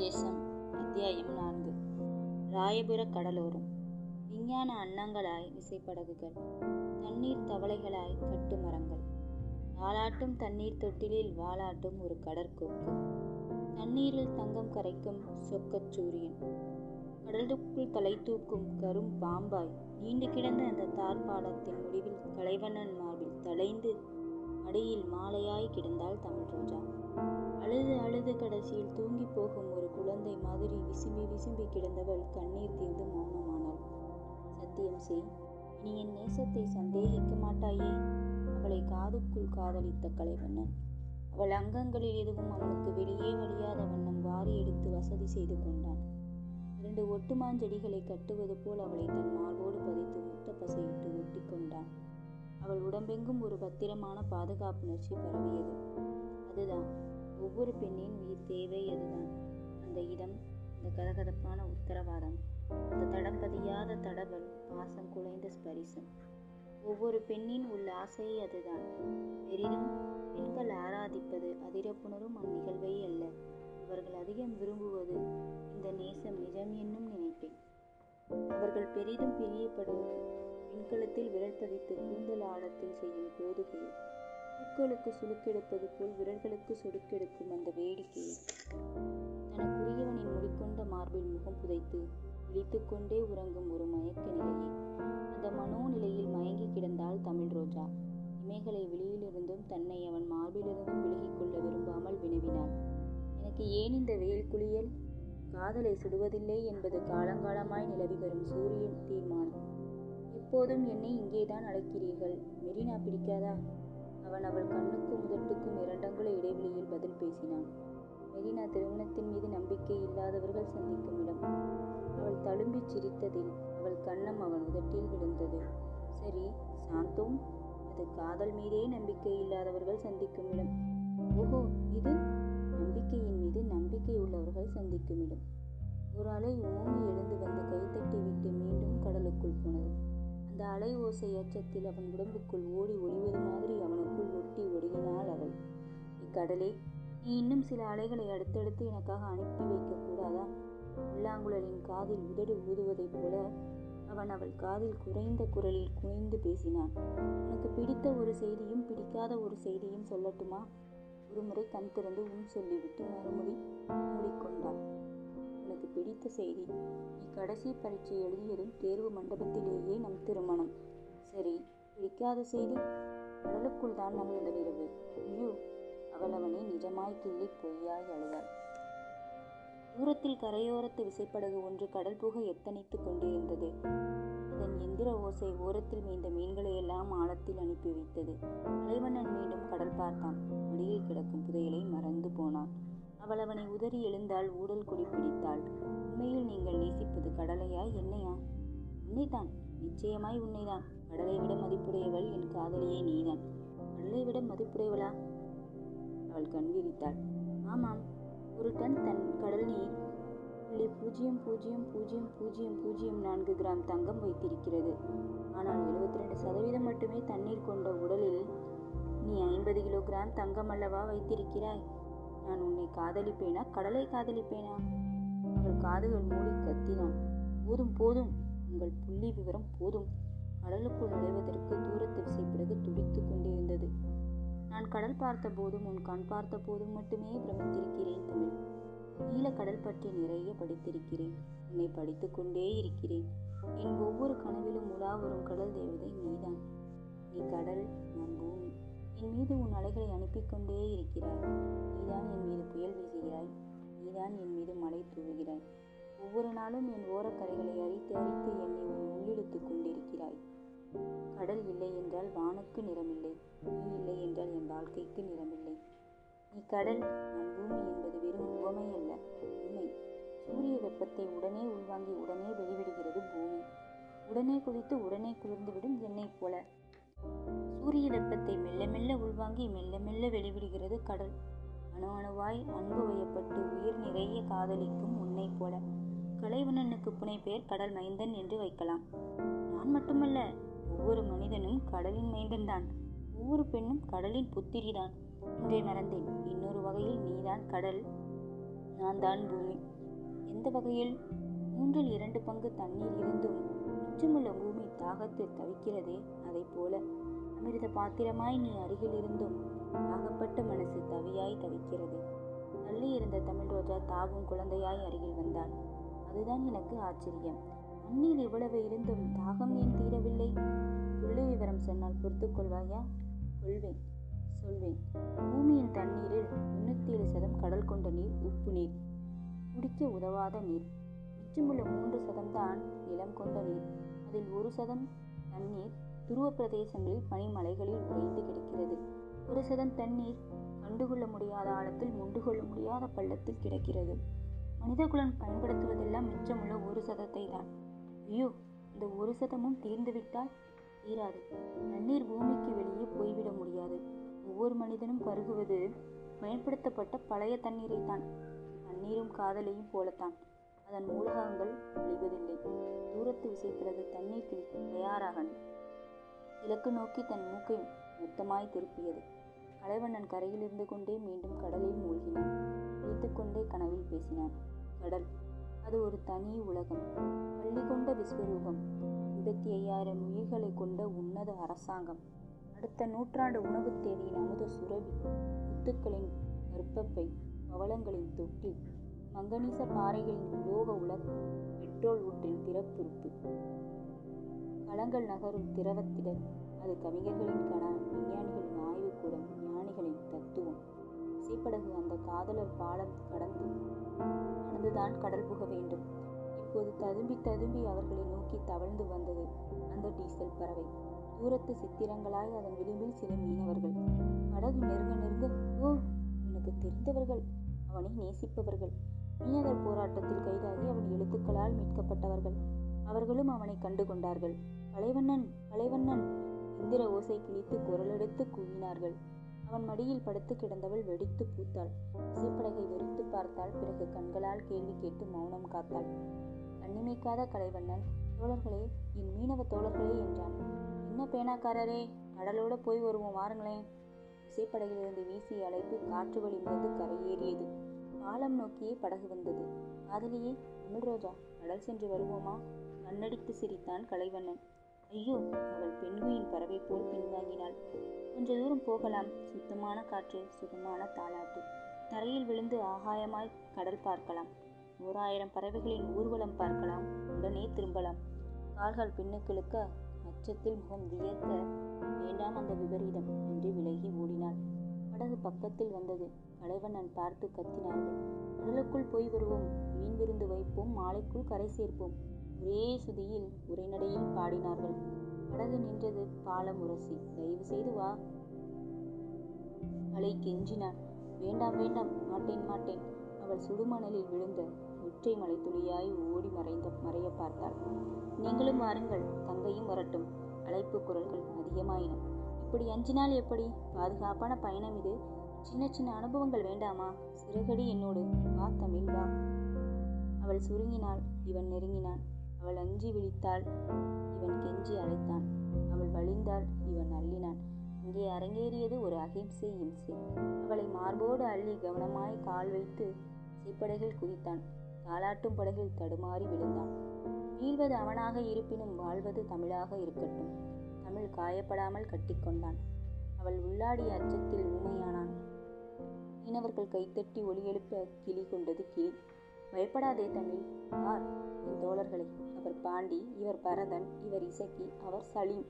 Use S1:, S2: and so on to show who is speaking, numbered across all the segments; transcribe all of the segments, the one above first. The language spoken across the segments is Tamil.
S1: உபதேசம் அத்தியாயம் நான்கு. ராயபுர கடலோரம். விஞ்ஞான அன்னங்களாய் விசைப்படகுகள். தண்ணீர் தவளைகளாய் கட்டுமரங்கள் வாலாட்டும் தண்ணீர் தொட்டிலில் வாலாட்டும் ஒரு கடற்கோக்கு தண்ணீரில் தங்கம் கரைக்கும் சொக்கச் சூரியன். கடலுக்குள் தலை தூக்கும் கரும் பாம்பாய். நீண்டு கிடந்த அந்த தார்பாடத்தின் முடிவில் கலைவண்ணன் மார்பில் தலைந்து மடியில் மாலையாய் கிடந்தாள் தமிழ் ரோஜா. அழுது அழுது கடைசியில் தூங்கி போகும் ஒரு குழந்தை மாதிரி விசும்பி விசும்பி கிடந்தவள் கண்ணீர் தீர்ந்து மௌனமானாள். சத்தியம் செய் நீ என் நேசத்தை சந்தேகிக்க மாட்டாயே? அவளை காதுக்குள் காதலித்த கலைவண்ணன். அவள் அங்கங்களில் எதுவும் அவனுக்கு வெளியே வழியாத வண்ணம் வாரி எடுத்து வசதி செய்து கொண்டான். இரண்டு ஒட்டுமாஞ்செடிகளை கட்டுவது போல் அவளை தன் மார்போடு பதித்து முத்த பசையிட்டு ஒட்டி கொண்டான். அவள் உடம்பெங்கும் ஒரு பத்திரமான பாதுகாப்புணர்ச்சி பரவியது. அதுதான். ஒவ்வொரு பெண்ணின் உயிர் தேவை அதுதான். அந்த இடம் அந்த கதகதப்பான உத்தரவாதம் அந்த தடம் பதியாத தடவல் பாசம் குலைந்த ஸ்பரிசம். ஒவ்வொரு பெண்ணின் உள்ள ஆசையே அதுதான். பெரிதும் பெண்கள் ஆராதிப்பது அதிரப்புணரும் அந்நிகழ்வை அல்ல. அவர்கள் அதிகம் விரும்புவது இந்த நேசம் நிஜம் என்னும் நினைப்பேன். அவர்கள் பெரிதும் பிரியப்படுவது விண்கலத்தில் விரல் பதித்து கூந்தல் ஆழத்தில் செய்யும் கோதுகை பூக்களுக்கு சுழுக்கெடுப்பது போல் விரல்களுக்கு சொடுக்கெடுக்கும் அந்த வேடிக்கை. தனக்குரியவனின் முடிக்கொண்ட மார்பில் முகம் புதைத்து விழித்துக்கொண்டே உறங்கும் ஒரு மயக்க நிலையை. அந்த மனோநிலையில் மயங்கி கிடந்தாள் தமிழ் ரோஜா. இமைகளை வெளியிலிருந்தும் தன்னை அவன் மார்பிலிருந்தும் விலகிக் கொள்ள விரும்பாமல் வினவினாள். எனக்கு ஏன் இந்த வெயில் குளியல்? காதலை சுடுவதில்லை என்பது காலங்காலமாய் நிலவி வரும் சூரியன் தீர்மானம். எப்போதும் என்னை இங்கேதான் அழைக்கிறீர்கள்? மெரினா பிடிக்காதா? அவன் அவள் கண்ணுக்கும் முதட்டுக்கும் இரண்டங்குல இடைவெளியில் பதில் பேசினான். மெரினா திருமணத்தின் மீது நம்பிக்கை இல்லாதவர்கள் சந்திக்கும் இடம். அவள் தழும்பிச் சிரித்ததில் அவள் கண்ணம் அவன் உதட்டில் விழுந்தது. சரி சாந்தோம். அது காதல் மீதே நம்பிக்கை இல்லாதவர்கள் சந்திக்கும் இடம். ஓஹோ இது? நம்பிக்கையின் மீது நம்பிக்கை உள்ளவர்கள் சந்திக்கும் இடம். ஒரு அலை ஓங்கி எழுந்து வந்து கை அலை ஓசை அச்சத்தில் அவன் உடம்புக்குள் ஓடி ஒளிவது மாதிரி அவனுக்குள் ஒட்டி ஒடுங்கினாள் அவள். இக்கடலே நீ இன்னும் சில அலைகளை அடுத்தடுத்து எனக்காக அனுப்பி வைக்க கூடாதா? புல்லாங்குழலின் காதில் உதடு ஊதுவதைப் போல அவன் அவள் காதில் குறைந்த குரலில் குனிந்து பேசினான். உனக்கு பிடித்த ஒரு செய்தியும் பிடிக்காத ஒரு செய்தியும் சொல்லட்டுமா? ஒருமுறை கண் திறந்து உன் சொல்லிவிட்டு மறுமுடி மூடிக்கொண்டான். உனக்கு பிடித்த செய்தி. நீ கடைசி பரீட்சை எழுதியதும் தேர்வு மண்டபத்திலேயே நம் திருமணம். சரி பிடிக்காத செய்தி. கடலுக்குள் தான் நம் முதல் இரவு ஐயோ அவள் அவனை நிஜமாய் கிள்ளி பொய்யாய் அழுதாள். தூரத்தில் கரையோரத்து விசைப்படகு ஒன்று கடல் புக எத்தனைத்துக் கொண்டிருந்தது. அதன் எந்திர ஓசை ஓரத்தில் மீந்த மீன்களை எல்லாம் ஆழத்தில் அனுப்பி வைத்தது. அலைவண்ணன் மீண்டும் கடல் பார்த்தான். மடியில் கிடக்கும் புதை அவள் அவனை உதறி எழுந்தாள் ஊடல் கொடி பிடித்தாள். உண்மையில் நீங்கள் நேசிப்பது கடலையா என்னையா? உன்னைதான் நிச்சயமாய் உன்னைதான். கடலை விட மதிப்புடையவள் என் காதலியே நீதான். கடலை விட மதிப்புடையவளா? அவள் கண் விரித்தாள் ஆமாம். ஒரு டன் தன் கடல் நீர் புள்ளி பூஜ்ஜியம் பூஜ்ஜியம் பூஜ்ஜியம் பூஜ்ஜியம் பூஜ்ஜியம் நான்கு கிராம் தங்கம் வைத்திருக்கிறது. ஆனால் எழுபத்தி ரெண்டு சதவீதம் மட்டுமே தண்ணீர் கொண்ட உடலில் நீ ஐம்பது கிலோ கிராம் தங்கம் அல்லவா வைத்திருக்கிறாய்? நான் உன்னை காதலிப்பேனா? கடலை காதலிப்பேனா? அவள் காதுகள் மூடி கத்தினான். போதும் போதும். உங்கள் புள்ளி விவரம் போதும். கடலுக்குள் நுழைவதற்கு தூரத்து விசைப்படகு துடித்து கொண்டிருந்தது. நான் கடல் பார்த்த போதும் உன் கண் பார்த்த போதும் மட்டுமே பிரமித்திருக்கிறேன் தமிழ். நீல கடல் பற்றி நிறைய படித்திருக்கிறேன். உன்னை படித்து கொண்டே இருக்கிறேன். என் ஒவ்வொரு கனவிலும் உலா வரும் கடல் தேவதை நீதான். நீ கடல் நான் பூமி. என் மீது உன் அலைகளை அனுப்பி கொண்டே இருக்கிறாய். நீதான் என் மீது புயல் வீசுகிறாய். நீதான் என் மீது மழை தூவுகிறாய். ஒவ்வொரு நாளும் என் ஓரக்கரைகளை அரித்து அரித்து என்னை உன் உள்ளிழுத்து கொண்டிருக்கிறாய். கடல் இல்லை என்றால் வானுக்கு நிறமில்லை. நீ இல்லை என்றால் என் வாழ்க்கைக்கு நிறமில்லை. நீ கடல் நான் பூமி என்பது வெறும் உவமை அல்ல உண்மை. சூரிய வெப்பத்தை உடனே உள்வாங்கி உடனே வெளிவிடுகிறது பூமி. உடனே குதித்து உடனே குளிர்ந்துவிடும் என்னைப் போல. சூரிய வெப்பத்தை மெல்ல மெல்ல உள்வாங்கி மெல்ல மெல்ல வெளிவிடுகிறது கடல். அணு அணுவாய் அன்பு வயப்பட்டு உயிர் நிறைய காதலிக்கும் உன்னை போல. கலைவண்ணனுக்கு புனை பெயர் கடல் மைந்தன் என்று வைக்கலாம். நான் மட்டுமல்ல ஒவ்வொரு மனிதனும் கடலின் மைந்தன்தான் ஒவ்வொரு பெண்ணும் கடலின் புத்திரிதான் ஒன்றை மறந்தேன். இன்னொரு வகையில் நீதான் கடல். நான் தான் பூமி. எந்த வகையில்? மூன்றில் இரண்டு பங்கு தண்ணீர் இருந்தும் மிச்சமுள்ள பூமி தாகத்தில் தவிக்கிறதே அதைப் போல அமிர்த பாத்திரமாய் நீ அருகில் இருந்தும் தாகப்பட்ட மனசு தவியாய் தவிக்கிறது. தள்ளி இருந்த தமிழ் ரோஜா தாவும் குழந்தையாய் அருகில் வந்தாள் அதுதான் எனக்கு ஆச்சரியம். தண்ணீர் இவ்வளவு இருந்தும் தாகம் ஏன் தீரவில்லை? புள்ளி விவரம் சொன்னால் பொறுத்து கொள்வாயா? கொள்வேன் சொல்வேன். பூமியின் தண்ணீரில் தொண்ணூத்தி ஏழு சதம் கடல் கொண்ட நீர் உப்பு நீர். குடிக்க உதவாத நீர். மிச்சமுள்ள மூன்று சதம்தான் நிலம் கொண்ட நீர். அதில் ஒரு சதம் தண்ணீர் துருவ பிரதேசங்களில் பனிமலைகளில் உறைந்து கிடக்கிறது. ஒரு சதம் தண்ணீர் கண்டுகொள்ள முடியாத ஆழத்தில் முண்டு கொள்ள முடியாத பள்ளத்தில் கிடக்கிறது. மனிதகுலன் பயன்படுத்துவதெல்லாம் மிச்சமுள்ள ஒரு சதத்தை தான். ஐயோ இந்த ஒரு சதமும் தீர்ந்துவிட்டால் தீராது. தண்ணீர் பூமிக்கு வெளியே போய்விட முடியாது. ஒவ்வொரு மனிதனும் பருகுவது பயன்படுத்தப்பட்ட பழைய தண்ணீரை தான் தண்ணீரும் காதலையும் போலத்தான். அதன் மூலகங்கள் அழிவதில்லை தூரத்து விசை பிறகு தண்ணீர் கிழிக்க தயாராக கிழக்கு நோக்கி தன் மூக்கை மொத்தமாய் திருப்பியது. கலைவண்ணன் கரையில் இருந்து கொண்டே மீண்டும் கடலில் மூழ்கினான். வைத்துக்கொண்டே கனவில் பேசினான். கடல் அது ஒரு தனி உலகம். பள்ளி கொண்ட விஸ்வரூபம். எண்பத்தி ஐயாயிரம் உயிர்களை கொண்ட உன்னத அரசாங்கம். அடுத்த நூற்றாண்டு உணவு தேவையின் அமுத சுரவி முத்துக்களின் கர்ப்பப்பை பவளங்களின் தொட்டில் மங்கனீச பாறைகளின் உலோக உலகம் பெட்ரோல் ஊற்றின் பிறப்புறுப்பு களங்கள் நகரும் திரவத்திடல் அது கவிஞர்களின் கணா விஞ்ஞானிகளின் ஆய்வுக்கூடம் ஞானிகளின் தத்துவம். இசைப்படகு அந்த காதலர் பாலம் கடந்து கடந்துதான் கடல் புக வேண்டும். இப்போது ததும்பி ததும்பி அவர்களை நோக்கி தவழ்ந்து வந்தது அந்த டீசல் பறவை. தூரத்து சித்திரங்களாய் அதன் விளிம்பில் சில மீனவர்கள். படகு நெருங்க நெருங்க ஓ உனக்கு தெரிந்தவர்கள். அவனை நேசிப்பவர்கள். மீனவர் போராட்டத்தில் கைதாகி அவன் எழுத்துக்களால் மீட்கப்பட்டவர்கள். அவர்களும் அவனை கண்டு கொண்டார்கள் கலைவண்ணன் கலைவண்ணன் இந்திர ஓசை கிழித்து குரலெடுத்து கூவினார்கள். அவன் மடியில் படுத்து கிடந்தவள் வெடித்து பூத்தாள். இசைப்படகை வெறித்து பார்த்தாள். பிறகு கண்களால் கேள்வி கேட்டு மௌனம் காத்தாள். கண்ணிமைக்காத கலைவண்ணன் தோழர்களே என் மீனவ தோழர்களே என்றான். என்ன பேனாக்காரரே கடலோட போய் வருவோம் வாருங்களேன். இசைப்படகிலிருந்து வீசிய அழைப்பு காற்று வழி மீது கரையேறியது. பாலம் நோக்கியே படகு வந்தது. காதலியே தமிழ் ரோஜா கடல் சென்று வருவோமா? கண்ணடித்து சிரித்தான் கலைவண்ணன். ஐயோ அவள் பெண்குயின் பறவை போல் பின்வாங்கினாள். கொஞ்ச தூரம் போகலாம். சுத்தமான காற்று சுகமான தாளாட்டு தரையில் விழுந்து ஆகாயமாய் கடல் பார்க்கலாம். ஓராயிரம் பறவைகளின் ஊர்வலம் பார்க்கலாம். உடனே திரும்பலாம். கால்கள் பின்னுக்கிழுக்க அச்சத்தில் முகம் வியக்க வேண்டாம் அந்த விபரீதம் என்று விலகி ஓடினாள். படகு பக்கத்தில் வந்தது. கலைவண்ணன் பார்த்து கத்தினார்கள். கடலுக்குள் போய் வருவோம். மீன் விருந்து வைப்போம். மாலைக்குள் கரை சேர்ப்போம். ஒரே சுதியில் உரைநடையில் பாடினார்கள். படகு நின்றது பாலம் உரசி தயவு செய்து வா. அலை கெஞ்சினான். வேண்டாம் வேண்டாம். மாட்டேன் மாட்டேன். அவள் சுடுமணலில் விழுந்த ஒற்றை மலை துளியாய் ஓடி மறைந்த மறைய பார்த்தாள். நீங்களும் வாருங்கள். தங்கையும் வரட்டும். அழைப்பு குரல்கள் அதிகமாயின. இப்படி அஞ்சினால் எப்படி? பாதுகாப்பான பயணம் இது. சின்ன சின்ன அனுபவங்கள் வேண்டாமா? சிறகடி என்னோடு. வா தமிழ் வா. அவள் சுருங்கினாள். இவன் நெருங்கினான். அவள் அஞ்சி விழித்தாள். இவன் கெஞ்சி அழைத்தான். அவள் வழிந்தாள். இவன் அள்ளினான். அங்கே அரங்கேறியது ஒரு அகிம்சை இம்சை. அவளை மார்போடு அள்ளி கவனமாய் கால் வைத்து சிப்படகில் குதித்தான். தாளாட்டும் படகில் தடுமாறி விழுந்தான். வீழ்வது அவனாக இருப்பினும் வாழ்வது தமிழாக இருக்கட்டும். தமிழ் காயப்படாமல் கட்டிக்கொண்டான். அவள் உள்ளாடிய அச்சத்தில் உண்மையானான் மீனவர்கள் கைத்தட்டி ஒலி எழுப்ப கிளி கொண்டது கிளி. பயப்படாதே தமிழ். ஆர் என் தோழர்களை. அவர் பாண்டி இவர் பரதன் இவர் இசக்கி அவர் சலீம்.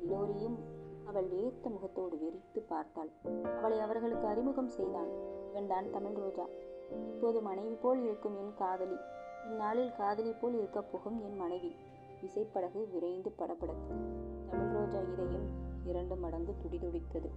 S1: எல்லோரையும் அவள் வேத்த முகத்தோடு வெறித்து பார்த்தாள். அவளை அவர்களுக்கு அறிமுகம் செய்தான். இவன்தான் தமிழ் ரோஜா. இப்போது மனைவி போல் இருக்கும் என் காதலி. இந்நாளில் காதலி போல் இருக்கப் போகும் என் மனைவி. விசைப்படகு விரைந்து படபடத்தது தமிழ் ரோஜா இதயம் இரண்டு மடங்கு துடிதுடித்தது.